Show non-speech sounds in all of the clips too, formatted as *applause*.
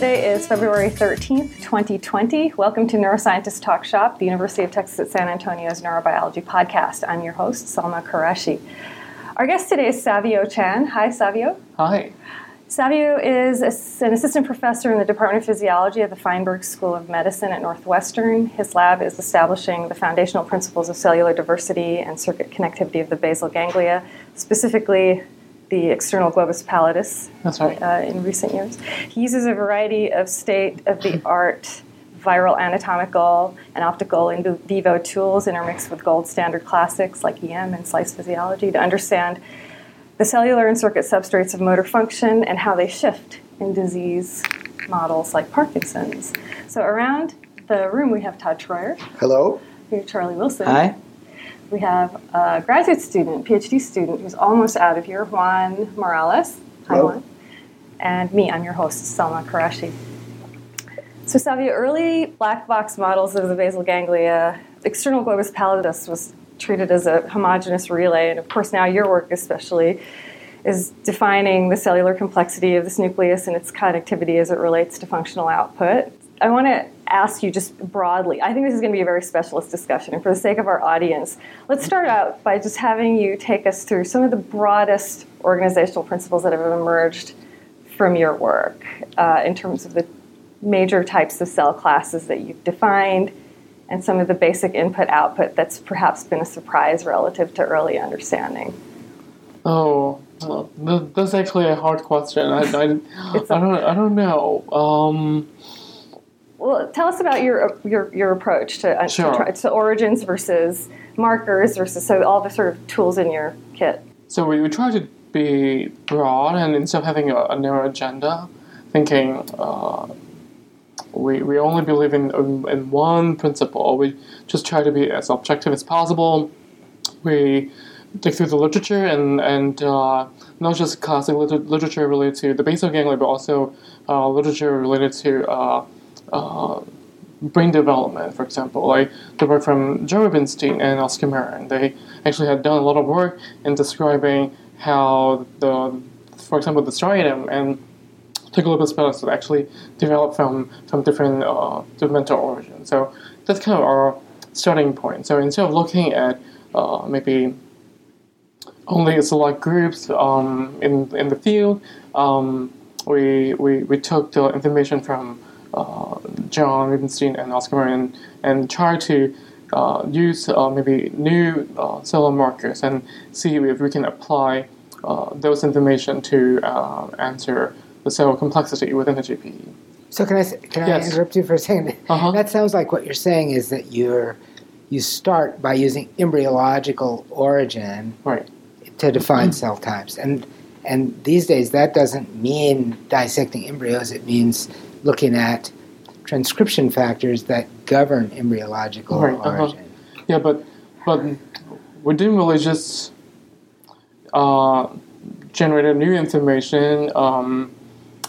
Today is February 13th, 2020. Welcome to Neuroscientist Talk Shop, the University of Texas at San Antonio's neurobiology podcast. I'm your host, Salma Quraishi. Our guest today is Savio Chan. Hi, Savio. Hi. Savio is an assistant professor in the Department of Physiology at the Feinberg School of Medicine at Northwestern. His lab is establishing the foundational principles of cellular diversity and circuit connectivity of the basal ganglia, specifically the external globus pallidus That's right. uh, in recent years. He uses a variety of state of the art viral anatomical and optical in vivo tools intermixed with gold standard classics like EM and slice physiology to understand the cellular and circuit substrates of motor function and how they shift in disease models like Parkinson's. So around the room we have Todd Troyer. Hello. We have Charlie Wilson. Hi. We have a graduate student, PhD student, who's almost out of here, Juan Morales. Hi, Hello. Juan. And me, I'm your host, Salma Quraishi. So, Savio, early black box models of the basal ganglia, external globus pallidus was treated as a homogeneous relay, and of course, now your work especially is defining the cellular complexity of this nucleus and its connectivity as it relates to functional output. I want to ask you just broadly. I think this is going to be a very specialist discussion, and for the sake of our audience, let's start out by just having you take us through some of the broadest organizational principles that have emerged from your work uh, in terms of the major types of cell classes that you've defined and some of the basic input output that's perhaps been a surprise relative to early understanding. Oh, th- that's actually a hard question. I, I, I don't I don't know. Um, Well, tell us about your your, your approach to, uh, Sure. to, try, to origins versus markers versus so all the sort of tools in your kit. so we, we try to be broad and instead of having a, a narrow agenda, thinking uh, we, we only believe in, in, in one principle. We just try to be as objective as possible. We dig through the literature and, and uh, not just classic liter- literature related to the basal ganglia, but also uh, literature related to uh, brain development, for example, like the work from Joe Rubenstein and Oscar Marin. They actually had done a lot of work in describing how the, for example, the striatum and the globus pallidus actually develop from from different uh, developmental origins. So that's kind of our starting point. So instead of looking at uh, maybe only select groups um, in in the field, um, we, we we took the information from uh, John Rubenstein and Oscar Marin and try to uh, use uh, maybe new uh, markers and see if we can apply uh, those information to uh, answer the cell complexity within the GPE. So can I can I interrupt you for a 2nd Uh-huh. That sounds like what you're saying is that you're you start by using embryological origin Right. to define cell types, and and these days that doesn't mean dissecting embryos. It means looking at transcription factors that govern embryological Right, uh-huh. origin. Yeah, but but we didn't really just uh, generate new information um,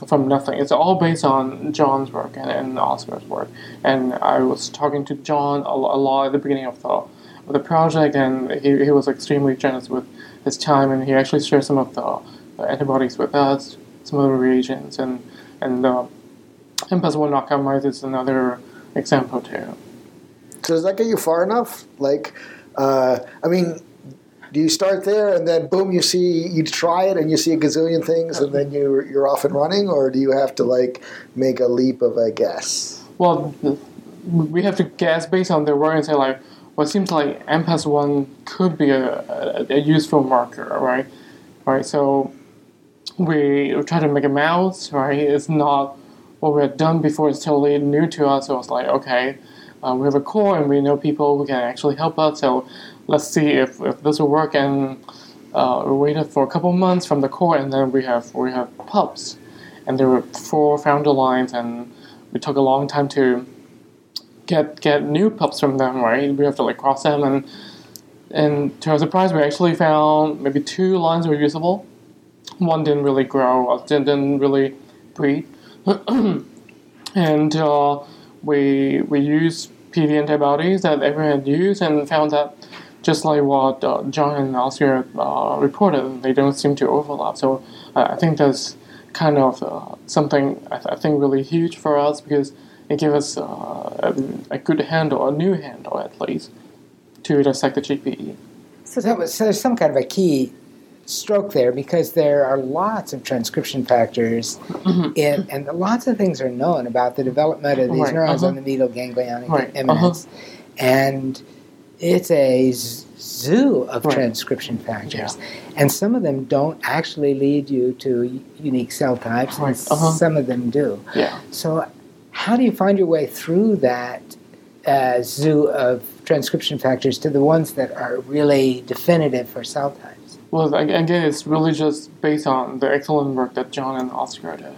from nothing. It's all based on John's work and, and Oscar's work. And I was talking to John a, a lot at the beginning of the of the project, and he, he was extremely generous with his time, and he actually shared some of the, the antibodies with us, some of the reagents, and and uh, NPAS1 knockout mice is another example too. So does that get you far enough? Like, uh, I mean, do you start there and then boom, you see, you try it and you see a gazillion things and then you're you're off and running, or do you have to like make a leap of a guess? Well, we have to guess based on their work and say like, well, it seems like NPAS one could be a, a, a useful marker, right? Right. So we try to make a mouse, right? It's not what we had done before. is totally new to us. So it's like, okay, uh, we have a core and we know people who can actually help us. So let's see if, if this will work. And uh, we waited for a couple months from the core, and then we have we have pups, and there were four founder lines, and we took a long time to get get new pups from them. Right, we have to like cross them, and and to our surprise, we actually found maybe two lines were usable. One didn't really grow, uh, didn't really breed, *coughs* and uh, we we used PV antibodies that everyone had used, and found that just like what uh, John and Oscar uh, reported, they don't seem to overlap. So uh, I think that's kind of uh, something I, th- I think really huge for us because it gave us uh, a, a good handle, a new handle at least, to dissect the GPE. So, that was, so there's some kind of a key stroke there because there are lots of transcription factors Mm-hmm. in, and lots of things are known about the development of these Right, neurons uh-huh. on the medial ganglionic Right, uh-huh. eminence. And it's a zoo of Right. transcription factors. And some of them don't actually lead you to unique cell types, and uh-huh. some of them do. Yeah. So, how do you find your way through that uh, zoo of transcription factors to the ones that are really definitive for cell types? Well, again, it's really just based on the excellent work that John and Oscar did.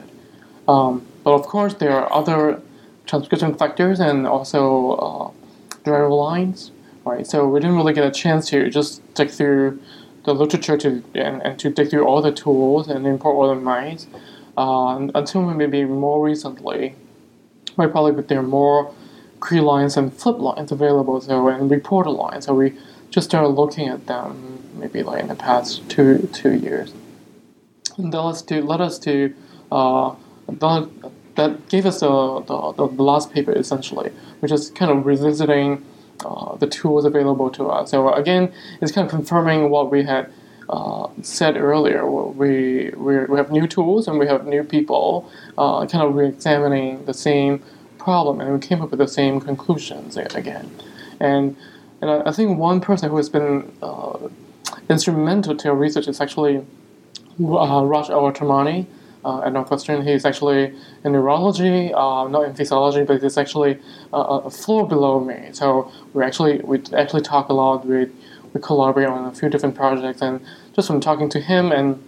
Um, but of course, there are other transcription factors and also uh, driver lines, right? So we didn't really get a chance to just dig through the literature to and, and to dig through all the tools and import all the mice uh, until maybe more recently. Right, probably, but there are more Cre lines and flip lines available, so and reporter lines. So we just started looking at them maybe like in the past two two years. And that us to let us to uh, that, that gave us the, the, the last paper essentially, which is kind of revisiting uh, the tools available to us. So again, it's kind of confirming what we had uh, said earlier. We, we we have new tools and we have new people, uh, kind of re-examining the same problem, and we came up with the same conclusions again. And and I, I think one person who has been uh, instrumental to your research is actually uh, Raj Awatramani uh, at Northwestern. He's actually in neurology, uh, not in physiology, but he's actually uh, a floor below me. So we actually we actually talk a lot. We we collaborate on a few different projects, and just from talking to him and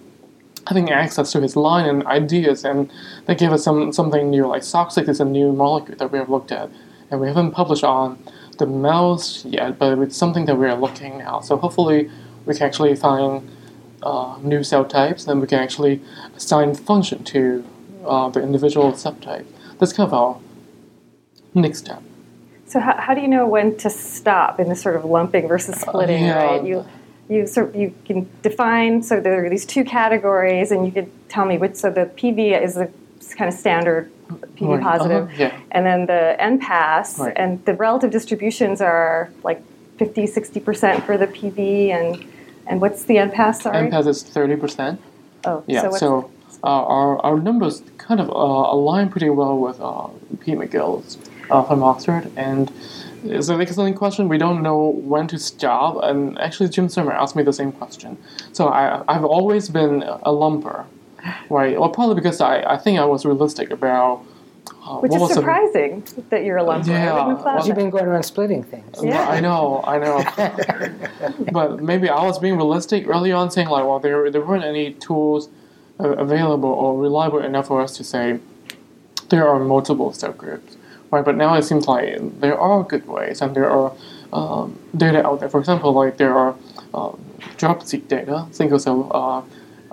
having access to his line and ideas, and that gave us some something new. Like Sox6 is a new molecule that we have looked at, and we haven't published on the mouse yet, but it's something that we are looking now. So hopefully, we can actually find uh, new cell types, and we can actually assign function to uh, the individual subtype. That's kind of our next step. So how, how do you know when to stop in this sort of lumping versus splitting? yeah. Right? You you sort you can define. So there are these two categories, and you could tell me which. So the PV is the kind of standard PV Right, positive, uh-huh, yeah. and then the NPAS, Right. and the relative distributions are like 50, 60 percent for the PV, and and what's the NPAS? Sorry. NPAS is thirty percent. Oh, Yeah, So, so, uh, our, our numbers kind of uh, align pretty well with uh, Pete Magill's uh, from Oxford. And it's an excellent question. We don't know when to stop. And actually, Jim Surmeier asked me the same question. So I, I've always been a lumper, right? Well, probably because I, I think I was realistic about uh, which what is was the- surprising that you're a lumper. Yeah, wouldn't have thought well, You've been going around splitting things. Yeah. I know, I know. *laughs* but maybe I was being realistic early on, saying like, well, there there weren't any tools uh, available or reliable enough for us to say there are multiple subgroups, right? But now it seems like there are good ways, and there are um, data out there. For example, like there are um, drop-seq data, single-cell uh,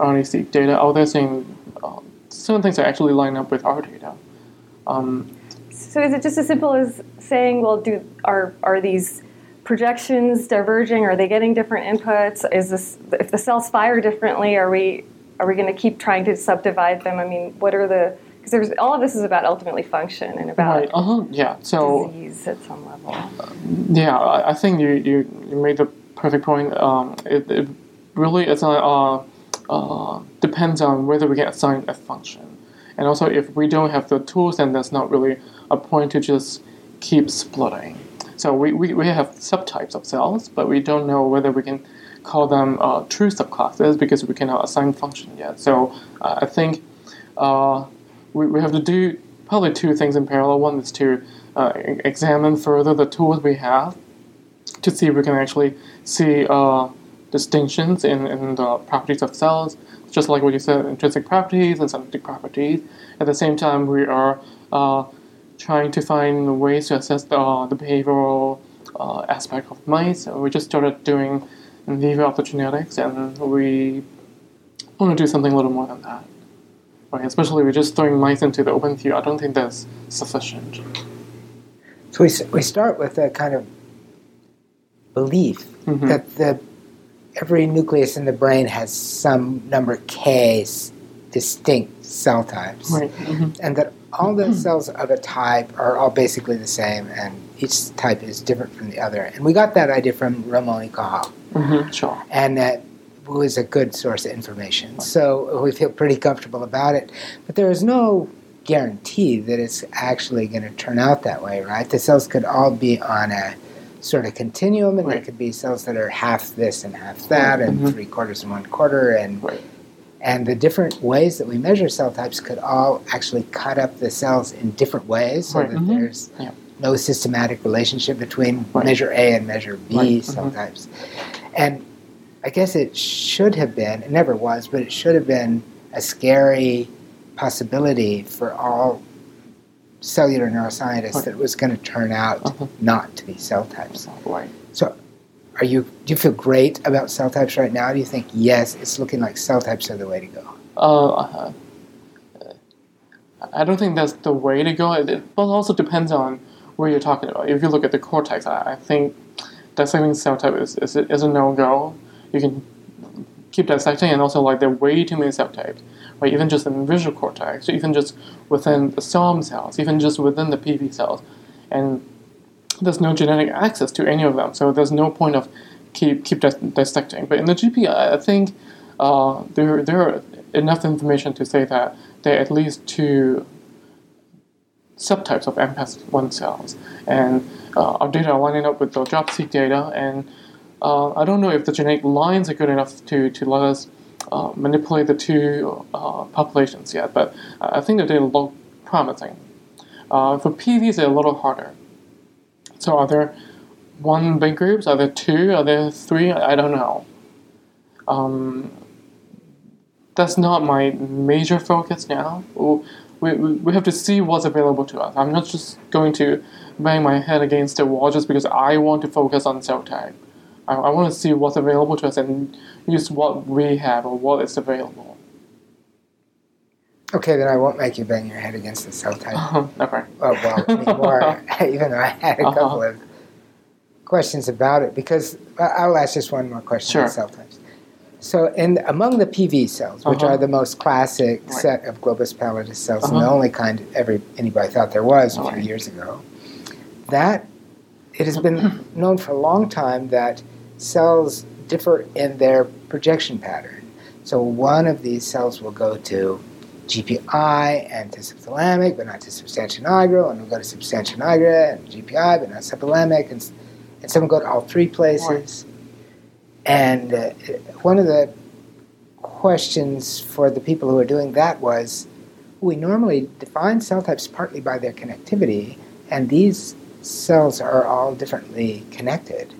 RNA-seq data out there saying uh, some things that actually line up with our data. Um, So is it just as simple as saying, well, do are are these projections diverging? Are they getting different inputs? Is this if the cells fire differently? Are we are we going to keep trying to subdivide them? I mean, what are the because there's all of this is about ultimately function and about right. Uh huh. Yeah. So. disease at some level. Yeah, I, think you, you, you made the perfect point. Um, it, it really is, uh, uh, depends on whether we can assign a function. And also, if we don't have the tools, then there's not really a point to just keep splitting. So we, we, we have subtypes of cells, but we don't know whether we can call them uh, true subclasses because we cannot assign function yet. So uh, I think uh, we, we have to do probably two things in parallel. One is to uh, examine further the tools we have to see if we can actually see uh, distinctions in, in the properties of cells, just like what you said, intrinsic properties and synaptic properties. At the same time, we are uh, trying to find ways to assess the, uh, the behavioral uh, aspect of mice. We just started doing in vivo optogenetics, and we want to do something a little more than that. Right, especially we're just throwing mice into the open field. I don't think that's sufficient. So we, we start with a kind of belief Mhm. that the every nucleus in the brain has some number k's distinct cell types, Right. hmm and that all the cells of a type are all basically the same, and each type is different from the other. And we got that idea from Ramon y Cajal, hmm Sure. and that was a good source of information. So we feel pretty comfortable about it, but there is no guarantee that it's actually going to turn out that way, right? The cells could all be on a sort of continuum, and there could be cells that are half this and half that, and Mhm. three quarters and one quarter, and Right. and the different ways that we measure cell types could all actually cut up the cells in different ways, so Right, that mhm. there's Yeah. no systematic relationship between Right. measure A and measure B Right, cell mhm. types. And I guess it should have been, it never was, but it should have been a scary possibility for all cellular neuroscientists Right. that it was going to turn out Uh-huh. not to be cell types. Right. So, are you? Do you feel great about cell types right now? Do you think yes, it's looking like cell types are the way to go? Uh, I don't think that's the way to go. It, it but also depends on where you're talking about. If you look at the cortex, I, I think dissecting cell type is, is, is a no go. You can keep dissecting, and also like there are way too many cell types. Right, even just in visual cortex, even just within the SOM cells, even just within the PV cells, and there's no genetic access to any of them, so there's no point of keep keep dis- dissecting. But in the GP, I, think uh, there there are enough information to say that there are at least two subtypes of NPAS1 cells, and uh, our data are lining up with the DROP-seq data, and uh, I don't know if the genetic lines are good enough to, to let us uh, manipulate the two uh, populations yet, but I think the data look promising. Uh, for PVs, they're a little harder. So are there one big groups? Are there two? Are there three? I don't know. Um, that's not my major focus now. We, we, we have to see what's available to us. I'm not just going to bang my head against the wall just because I want to focus on cell type. I, I want to see what's available to us and use what we have or what is available. Okay, then I won't make you bang your head against the cell type. okay. Oh, well, *laughs* anymore, *laughs* even though I had a Uh-huh. couple of questions about it, because I'll ask just one more question Sure. on cell types. So, in among the PV cells, which Uh-huh. are the most classic Right. set of globus pallidus cells, and the Uh-huh. only kind every anybody thought there was a few Right. years ago, that it has been *clears throat* known for a long time that cells differ in their projection pattern. So, one of these cells will go to GPI and to subthalamic, but not to substantia nigra, and will go to substantia nigra and GPI, but not subthalamic, and, and some will go to all three places. And uh, one of the questions for the people who are doing that was we normally define cell types partly by their connectivity, and these cells are all differently connected.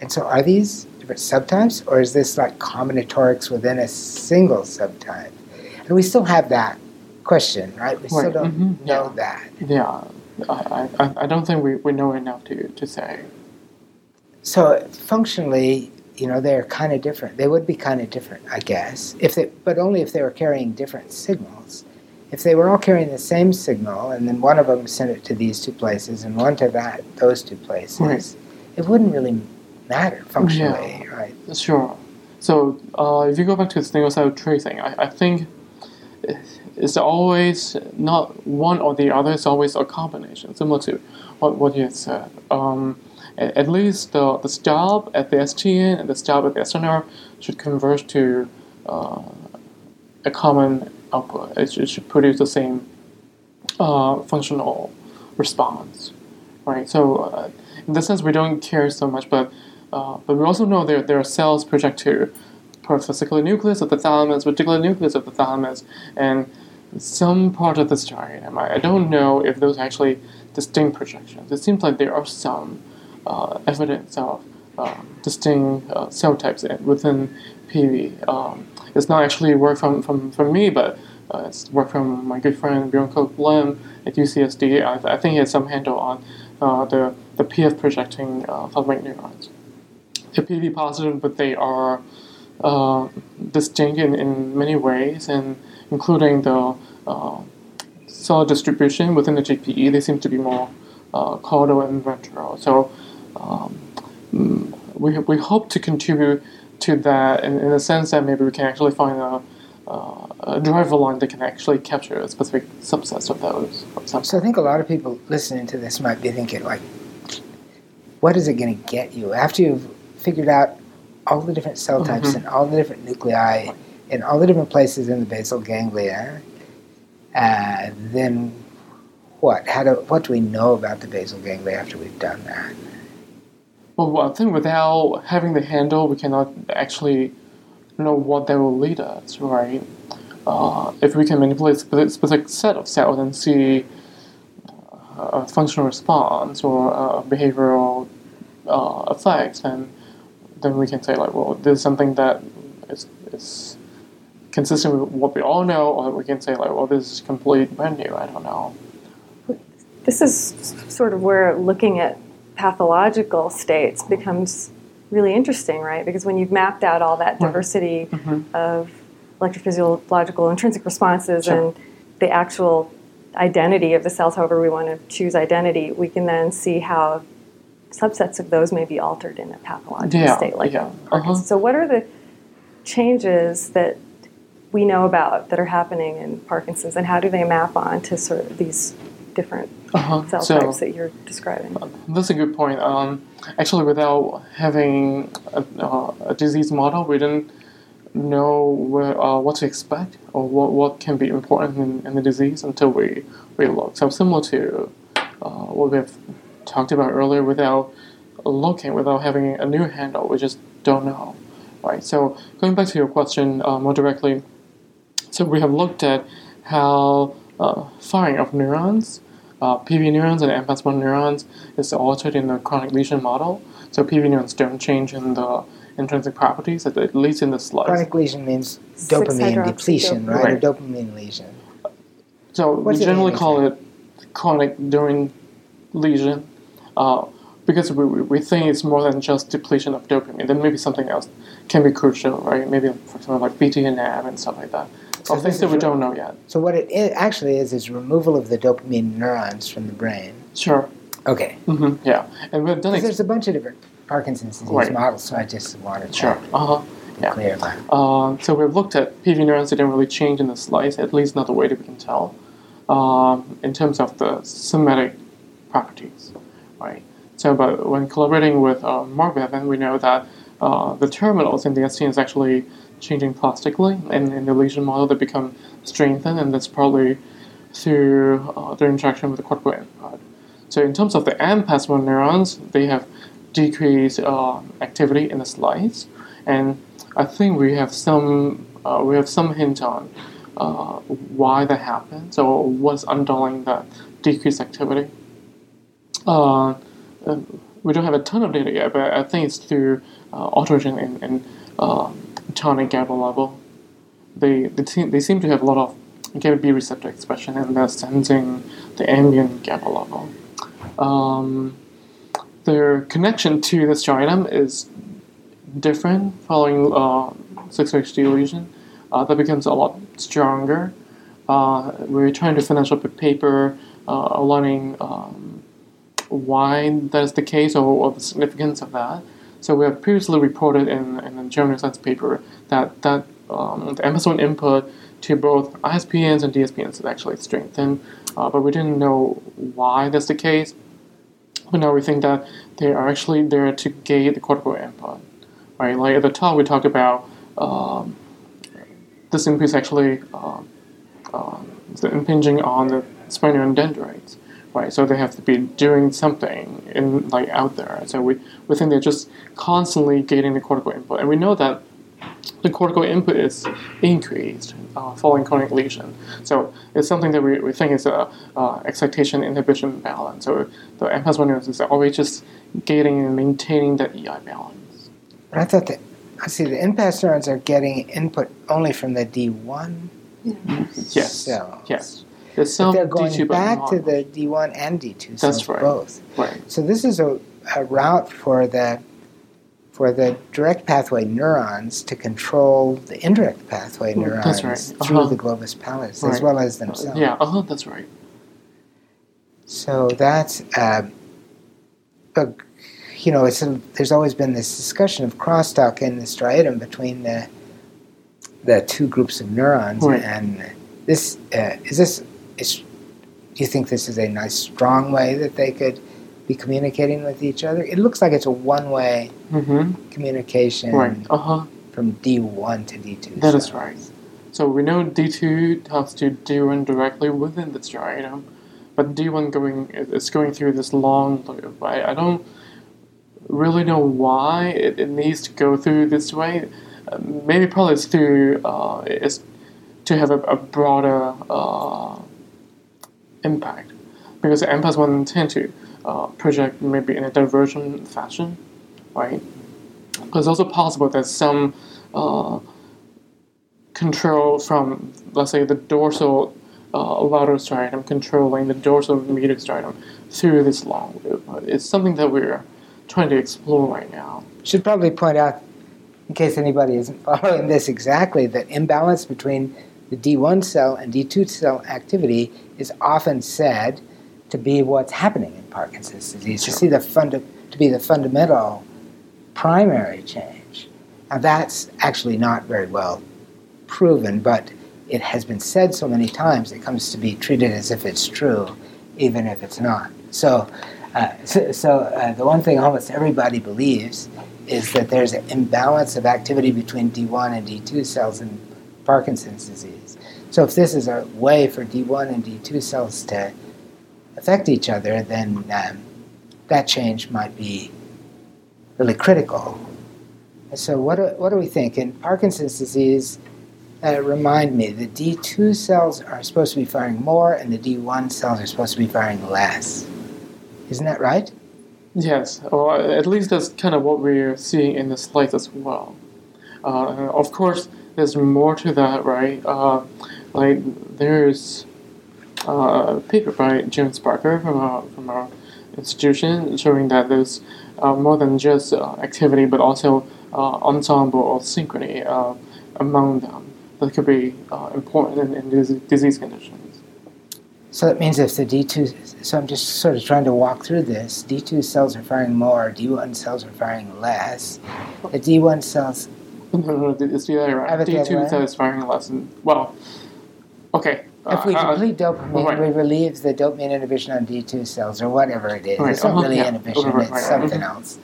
And so, are these different subtypes, or is this like combinatorics within a single subtype? And we still have that question, right? We still don't mhm, know yeah. that. Yeah, I, I, I don't think we, we know enough to, to say. So functionally, you know, they're kind of different. They would be kind of different, I guess, if they, but only if they were carrying different signals. If they were all carrying the same signal, and then one of them sent it to these two places and one to that those two places, Right. it wouldn't really matter functionally, right? Sure. So uh, if you go back to the single cell tracing, I, I think it's always not one or the other. It's always a combination, similar to what, what you said. Um, a- at least the, the stop at the STN and the stop at the SNR should converge to uh, a common output. It should, it should produce the same uh, functional response, right? So uh, in this sense, we don't care so much, but uh, but we also know there there are cells project to parafascicular nucleus of the thalamus, reticular nucleus of the thalamus, and some part of the striatum. I, I don't know if those are actually distinct projections. It seems like there are some uh, evidence of um, distinct uh, cell types within PV. Um, it's not actually work from, from, from me, but uh, it's work from my good friend Byungkook Lim at UCSD. I, I think he has some handle on uh, the, the PF projecting uh, neurons. They're PV positive, but they are uh, distinct in, in many ways, and including the uh, cell distribution within the GPE. They seem to be more uh, caudal and ventral. So um, mm, we, we hope to contribute to that in, in the sense that maybe we can actually find a, uh, a driver line that can actually capture a specific subset of those. Example. So I think a lot of people listening to this might be thinking, like, what is it going to get you after you've figured out all the different cell types Mhm. and all the different nuclei in all the different places in the basal ganglia? Uh, then what? How do what do we know about the basal ganglia after we've done that? Well, I think without having the handle, we cannot actually know what that will lead us, right? Uh, if we can manipulate a specific, set of cells and see uh, a functional response or uh, behavioral uh, effects, then then we can say like, well, this is something that is, is consistent with what we all know, or we can say like, well, this is complete brand new. I don't know. This is sort of where looking at pathological states becomes really interesting, right? Because when you've mapped out all that diversity Mhm. of electrophysiological intrinsic responses Sure. and the actual identity of the cells, however we want to choose identity, we can then see how subsets of those may be altered in a pathological Yeah, state like yeah. Uh-huh. So, what are the changes that we know about that are happening in Parkinson's, and how do they map on to sort of these different Uh-huh. cell So- types that you're describing? That's a good point. Um, actually, without having a, uh, a disease model, we didn't know where, uh, what to expect or what, what can be important in, in the disease until we, we look. So similar to uh, what we've talked about earlier, without looking, without having a new handle, we just don't know, right? So going back to your question uh, more directly, so we have looked at how uh, firing of neurons uh, PV neurons and NPAS1 neurons is altered in the chronic lesion model. So PV neurons don't change in the intrinsic properties, at at least in the slice. Chronic lesion means dopamine depletion, dopamine. right? Right. Or dopamine lesion. So What's we generally mean call it chronic during lesion uh, because we, we think it's more than just depletion of dopamine. Then maybe something else can be crucial, right? Maybe, for example, like BTNAB and stuff like that. So Or things that we re- don't know yet. So what it actually is is removal of the dopamine neurons from the brain. Sure. Okay. hmm Yeah. And we've done Because it. there's a bunch of different Parkinson's disease Right. models, so I just wanted to Sure. Uh huh. Yeah. clear that. Um, so we've looked at PV neurons that didn't really change in the slice, at least not the way that we can tell, um, in terms of the somatic properties, right? So, but when collaborating with uh, Mark Bevan, we know that uh, the terminals in the ST is actually changing plastically, and in the lesion model they become strengthened, and that's probably through uh, their interaction with the cortical input. So, in terms of the NPAS1 neurons, they have decreased uh, activity in the slice, and I think we have some uh, we have some hint on uh, why that happens or what's underlying that decreased activity. Uh, we don't have a ton of data yet, but I think it's through uh, autogen and, and uh, tonic GABA level. They they, seem, they seem to have a lot of GABA B receptor expression, and they're sensing the ambient GABA level. Um, their connection to this striatum is different following uh, 6HD lesion. Uh, that becomes a lot stronger. Uh, we're trying to finish up a paper uh, aligning um, why that is the case or, or the significance of that. So we have previously reported in, in the Journal Science paper that, that um, the MS1 input to both ISPNs and DSPNs is actually strengthened, uh, but we didn't know why that's the case. But now we think that they are actually there to gate the cortical input, right? Like at the top, we talked about um, this input is actually um, um, impinging on the spinal dendrites, right? So they have to be doing something in like out there. So we, we think they're just constantly gating the cortical input, and we know that the cortical input is increased uh, following chronic lesion. So it's something that we, we think is a uh, excitation inhibition balance. So the NPAS1 neurons is always just gating and maintaining that EI balance. But I thought that I see the NPAS neurons are getting input only from the D1 Yes. cells. Yes. But they're going D2, back to the D1 and D2 cells That's right. both. right. So this is a, a route for the for the direct pathway neurons to control the indirect pathway neurons right. through Uh-huh. the globus pallidus as well as themselves. Yeah. Uh huh. That's right. So that's, uh, a, you know, it's a, there's always been this discussion of crosstalk in the striatum between the the two groups of neurons, Right. and this uh, is this is. Do you think this is a nice, strong way that they could be communicating with each other? It looks like it's a one-way Mm-hmm. communication Right. Uh huh. from D1 to D2. That is cells. right. So we know D2 talks to D1 directly within the striatum, but D1 going is going through this long loop. I, I don't really know why it, it needs to go through this way. Uh, maybe probably it's through uh, it's to have a, a broader uh, impact because the M plus one tend to uh, project maybe in a divergent fashion, right? But it's also possible that some uh, control from, let's say, the dorsal uh, lateral striatum controlling the dorsal medial striatum through this long loop. It's something that we're trying to explore right now. Should probably point out, in case anybody isn't *laughs* following this exactly, that imbalance between the D1 cell and D2 cell activity is often said to be what's happening in Parkinson's disease, to see the funda- to be the fundamental primary change. Now that's actually not very well proven, but it has been said so many times it comes to be treated as if it's true, even if it's not. So, uh, so, so uh, the one thing almost everybody believes is that there's an imbalance of activity between D1 and D2 cells in Parkinson's disease. So if this is a way for D1 and D2 cells to affect each other, then um, that change might be really critical. So what do, what do we think? In Parkinson's disease, uh, remind me, the D2 cells are supposed to be firing more and the D1 cells are supposed to be firing less. Isn't that right? Yes, or at least that's kind of what we're seeing in the slides as well. Uh, of course, there's more to that, right? Uh, like there's uh, a paper by James Barker from our, from our institution showing that there's uh, more than just uh, activity, but also uh, ensemble or synchrony uh, among them that could be uh, important in, in disease conditions. So that means if the D2, so I'm just sort of trying to walk through this. D2 cells are firing more, D1 cells are firing less. The D1 cells, No, no, no, it's the other Have right. it the D other two way? that is firing less. And, well, okay. if we uh, uh, dopamine, right. we relieve the dopamine inhibition on D2 cells or whatever it is. Right, It's not uh-huh, really yeah. inhibition, Right, it's something mhm. else.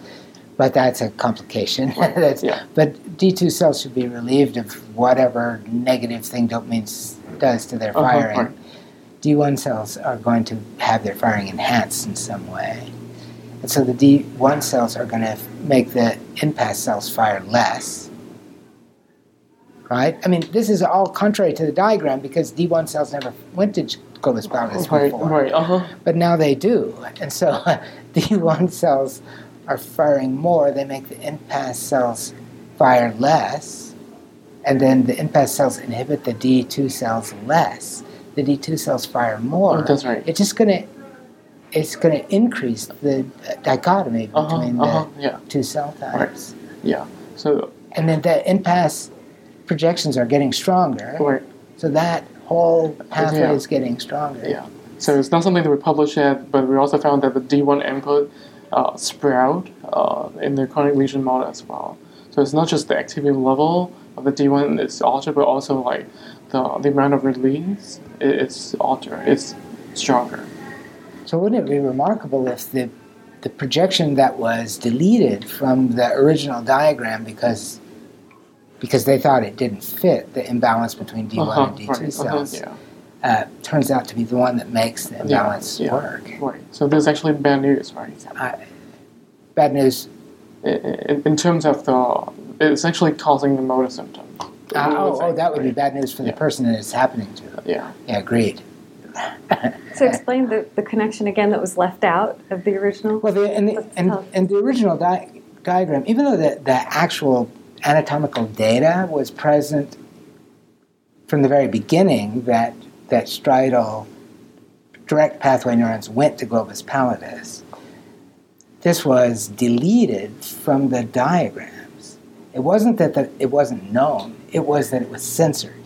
But that's a complication. *laughs* That's- yeah. But D2 cells should be relieved of whatever negative thing dopamine does to their Uh-huh, firing. right. D1 cells are going to have their firing enhanced in some way. And so the D1 cells are going to make the NPAS cells fire less. Right? I mean, this is all contrary to the diagram because D1 cells never went to globus pallidus Right, before. right, uh huh. But now they do. And so *laughs* D1 cells are firing more. They make the NPAS cells fire less. And then the NPAS cells inhibit the D2 cells less. The D2 cells fire more. Oh, that's right. It's just going to it's going to increase the dichotomy Uh huh, between uh huh, the yeah, two cell types. yeah. So, And then the NPAS projections are getting stronger. right, So that whole pathway Yeah. is getting stronger. yeah. So it's not something that we published yet, but we also found that the D1 input uh, sprout uh, in the chronic lesion model as well. So it's not just the activity level of the D1 is altered, but also like the, the amount of release i- it's altered. It's stronger. So wouldn't it be remarkable if the the projection that was deleted from the original diagram because because they thought it didn't fit the imbalance between D1 Uh-huh, and D2 right, uh-huh, cells yeah. uh, turns out to be the one that makes the imbalance yeah. work. Right. So there's actually bad news, right? I, bad news. In, in terms of the, it's actually causing the motor symptom. Uh, oh, oh, that would be bad news for the person that it's happening to. Yeah. Yeah, agreed. So explain the, the connection again that was left out of the original. Well, the, and, the, and, and the original di- diagram, even though the, the actual anatomical data was present from the very beginning that, that striatal direct pathway neurons went to globus pallidus, this was deleted from the diagrams. It wasn't that the, it wasn't known, it was that it was censored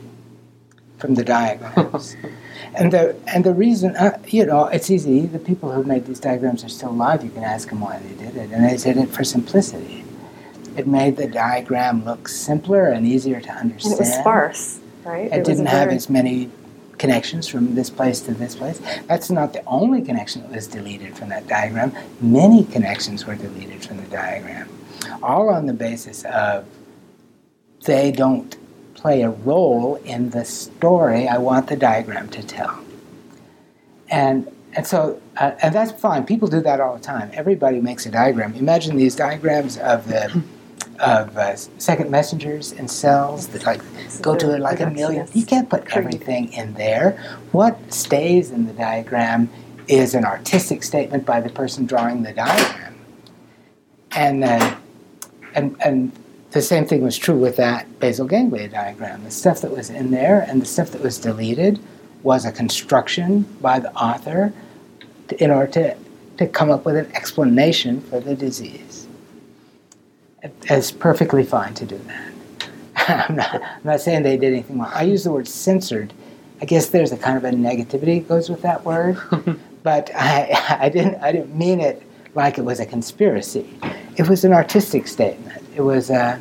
from the diagrams. *laughs* And the and the reason, uh, you know, it's easy. The people who made these diagrams are still alive. You can ask them why they did it, and they did it for simplicity. It made the diagram look simpler and easier to And understand. it was sparse, right? It, was didn't have very- as many connections from this place to this place. That's not the only connection that was deleted from that diagram. Many connections were deleted from the diagram, all on the basis of they don't play a role in the story I want the diagram to tell. And and so uh, and that's fine. People do that all the time. Everybody makes a diagram. Imagine these diagrams of the of uh, second messengers and cells that like go to like a million. You can't put everything in there. What stays in the diagram is an artistic statement by the person drawing the diagram. And uh, and and the same thing was true with that basal ganglia diagram. The stuff that was in there and the stuff that was deleted was a construction by the author to, in order to, to come up with an explanation for the disease. It- It's perfectly fine to do that. *laughs* I'm not, I'm not saying they did anything wrong. I use the word censored. I guess there's a kind of a negativity that goes with that word, *laughs* but I, *laughs* I didn't I didn't mean it like it was a conspiracy. It was an artistic statement. It was a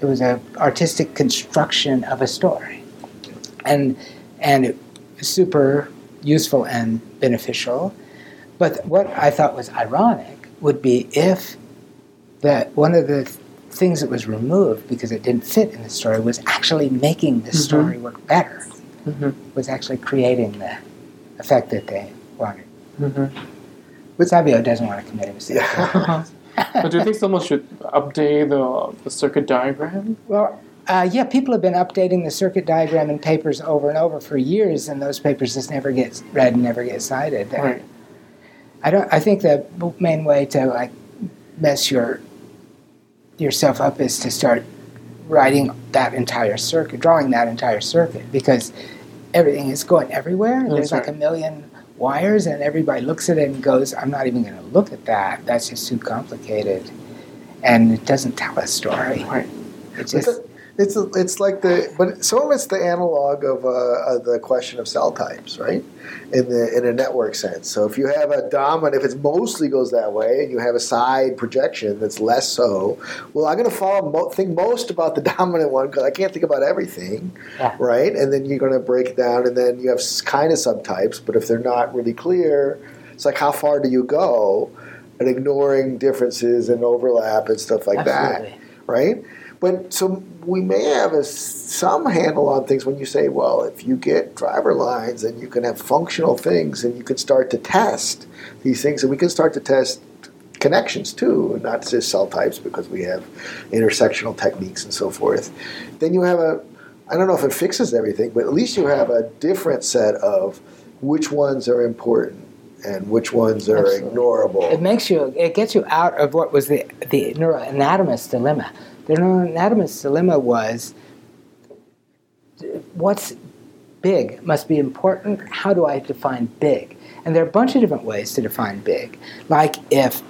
it was a artistic construction of a story, and and it was super useful and beneficial. But what I thought was ironic would be if that one of the things that was removed because it didn't fit in the story was actually making the Mhm. story work better. Mhm. Was actually creating the effect that they wanted. Mhm. But Savio doesn't want to commit himself. Yeah. *laughs* but do you think someone should update the, the circuit diagram? Well, uh, yeah, people have been updating the circuit diagram in papers over and over for years, and those papers just never get read and never get cited. Right. I don't. I think the main way to like mess your yourself up is to start writing that entire circuit, drawing that entire circuit, because everything is going everywhere. There's like a million wires, and everybody looks at it and goes, "I'm not even going to look at that. That's just too complicated." And it doesn't tell a story. Right. It's, just it's it's like the but some of it's the analog of, uh, of the question of cell types, right? In the in a network sense. So if you have a dominant, if it mostly goes that way, and you have a side projection that's less so, well, I'm going to follow mo- think most about the *laughs* dominant one because I can't think about everything, Yeah. right? And then you're going to break it down, and then you have kind of subtypes, but if they're not really clear, it's like how far do you go? And ignoring differences and overlap and stuff like that right? But so we may have a, some handle on things when you say, well, if you get driver lines and you can have functional things and you can start to test these things, and we can start to test connections too, not just cell types because we have intersectional techniques and so forth. Then you have a, I don't know if it fixes everything, but at least you have a different set of which ones are important and which ones are Absolutely. ignorable. It makes you. It gets you out of what was the the neuroanatomist dilemma. The neuroanatomist dilemma was what's big must be important. How do I define big? And there are a bunch of different ways to define big. Like if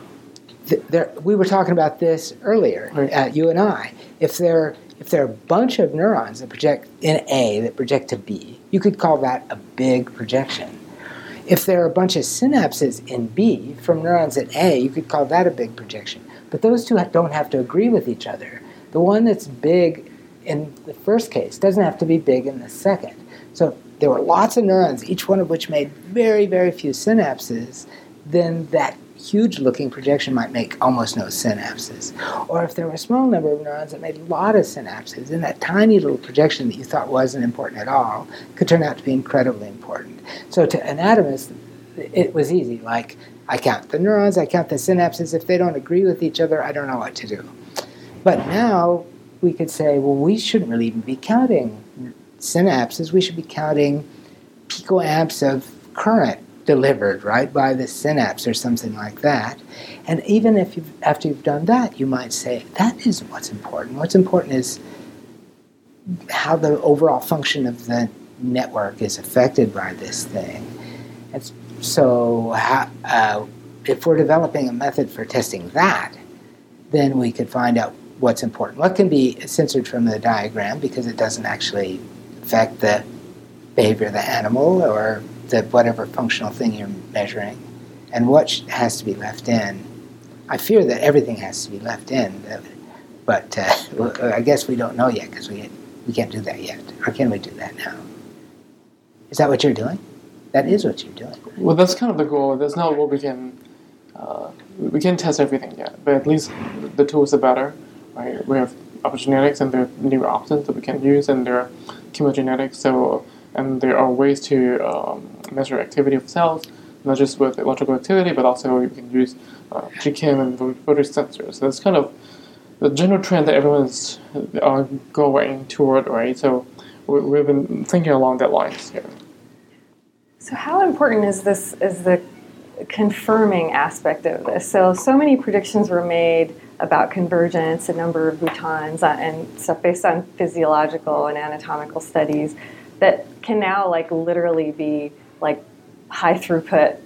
th- there, we were talking about this earlier, Right. uh, you and I. If there if there are a bunch of neurons that project in A that project to B, you could call that a big projection. If there are a bunch of synapses in B from neurons at A, you could call that a big projection. But those two don't have to agree with each other. The one that's big in the first case doesn't have to be big in the second. So there were lots of neurons, each one of which made very, very few synapses, then that huge looking projection might make almost no synapses. Or if there were a small number of neurons that made a lot of synapses, then that tiny little projection that you thought wasn't important at all could turn out to be incredibly important. So to anatomists, it was easy. Like, I count the neurons, I count the synapses. If they don't agree with each other, I don't know what to do. But now we could say, well, we shouldn't really even be counting synapses. We should be counting picoamps of current delivered, right, by the synapse or something like that. And even if you've, after you've done that, you might say, that isn't what's important. What's important is how the overall function of the network is affected by this thing. And so, how, uh, if we're developing a method for testing that, then we could find out what's important. What can be censored from the diagram because it doesn't actually affect the behavior of the animal or the whatever functional thing you're measuring, and what has to be left in. I fear that everything has to be left in. But *laughs* uh, I guess we don't know yet because we we can't do that yet, or can we do that now? Is that what you're doing? That is what you're doing. Well, that's kind of the goal. That's not what we can. Uh, we can't test everything yet, but at least the tools are better, right? We have optogenetics and there are new options that we can use, and there are chemogenetics. So, and there are ways to um, measure activity of cells, not just with electrical activity, but also you can use uh, GCaMP and photosensors. So that's kind of the general trend that everyone's uh, going toward, right? So we, we've been thinking along that lines here. So, how important is this? Is the confirming aspect of this? So, so many predictions were made about convergence, a number of boutons, uh, and stuff based on physiological and anatomical studies that can now, like, literally be like high throughput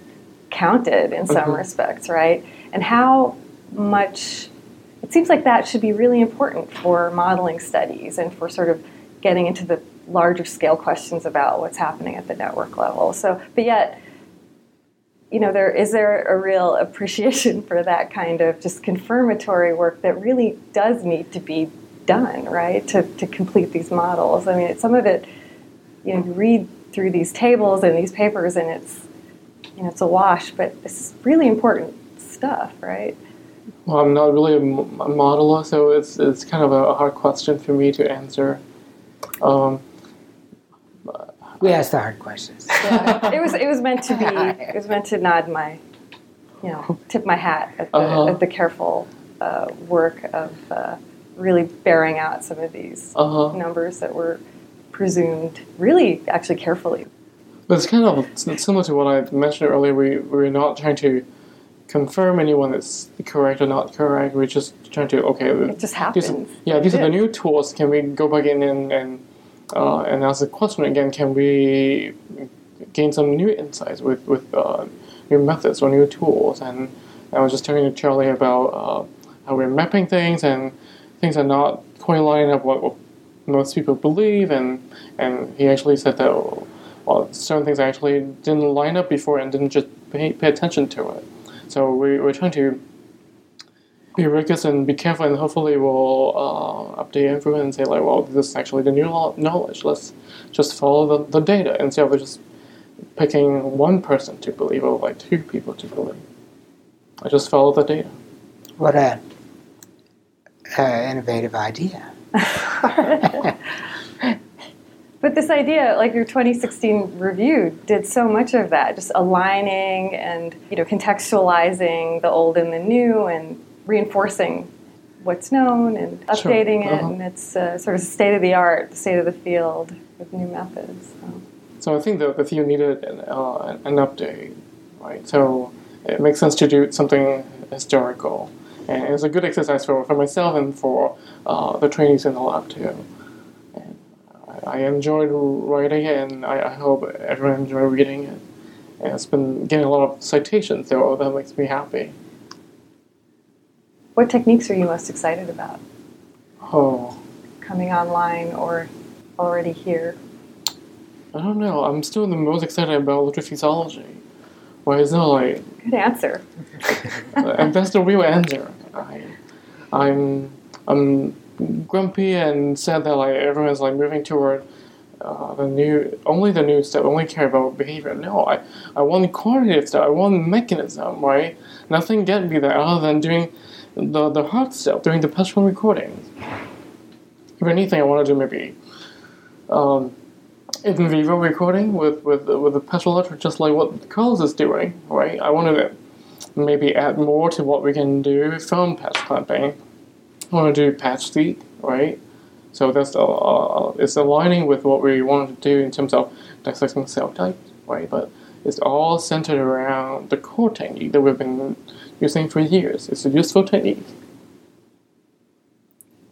counted in some Mhm. respects, right? And how much it seems like that should be really important for modeling studies and for sort of getting into the larger scale questions about what's happening at the network level. So, but yet, you know, there is there a real *laughs* appreciation for that kind of just confirmatory work that really does need to be done, right, to, to complete these models. I mean, some of it, you know, you read through these tables and these papers, and it's, you know, it's a wash, but it's really important stuff, right? Well, I'm not really a, m- a modeler, so it's it's kind of a hard question for me to answer. Um, We ask the hard questions. *laughs* it was it was meant to be it was meant to nod my you know tip my hat at the, Uh-huh. at the careful uh, work of uh, really bearing out some of these uh-huh. numbers that were presumed really actually carefully But it's kind of s- similar to what I mentioned earlier. We we're not trying to confirm anyone that's correct or not correct. We're just trying to okay. it just These, happens yeah, these are the new tools. Can we go back in and and, uh, and ask the question again? Can we gain some new insights with with uh, new methods or new tools? And I was just talking to Charlie about uh, how we're mapping things and things are not quite lining up what, what most people believe. And and he actually said that well, certain things actually didn't line up before and didn't just pay, pay attention to it. So we, we're trying to be rigorous and be careful, and hopefully we'll uh, update everyone and say like, well, this is actually the new knowledge. Let's just follow the, the data instead of just picking one person to believe or like two people to believe. I just follow the data. What a, a innovative idea. *laughs* but this idea like your 2016 review did so much of that just aligning and you know contextualizing the old and the new and reinforcing what's known and updating it Uh-huh. and it's uh, sort of state of the art state of the field with new methods so. So I think that the field needed an, uh, an update, right? So it makes sense to do something historical, and it's a good exercise for, for myself and for uh, the trainees in the lab too. And I, I enjoyed writing it, and I, I hope everyone enjoyed reading it. And it's been getting a lot of citations, so that makes me happy. what techniques are you most excited about Oh, coming online or already here I don't know. I'm still the most excited about electrophysiology. Why is not like good answer and that's the real answer. I, I'm I'm grumpy and sad that like everyone's like moving toward uh, the new only the new stuff. Only care about behavior. No, I I want the quantitative stuff. I want the mechanism. Right? Nothing get me there other than doing the the hard stuff, doing the spectral recordings. If anything, I want to do maybe. Um, in vivo recording with with with the petrol electric, just like what Carlos is doing, right? I want to maybe add more to what we can do from patch clamping. I want to do Patch-seq, right? So that's uh, uh, it's aligning with what we want to do in terms of dissecting cell types, right? But it's all centered around the core technique that we've been using for years. It's a useful technique.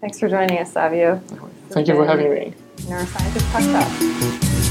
thanks for joining us savio Thank you for having me. Neuroscientist shop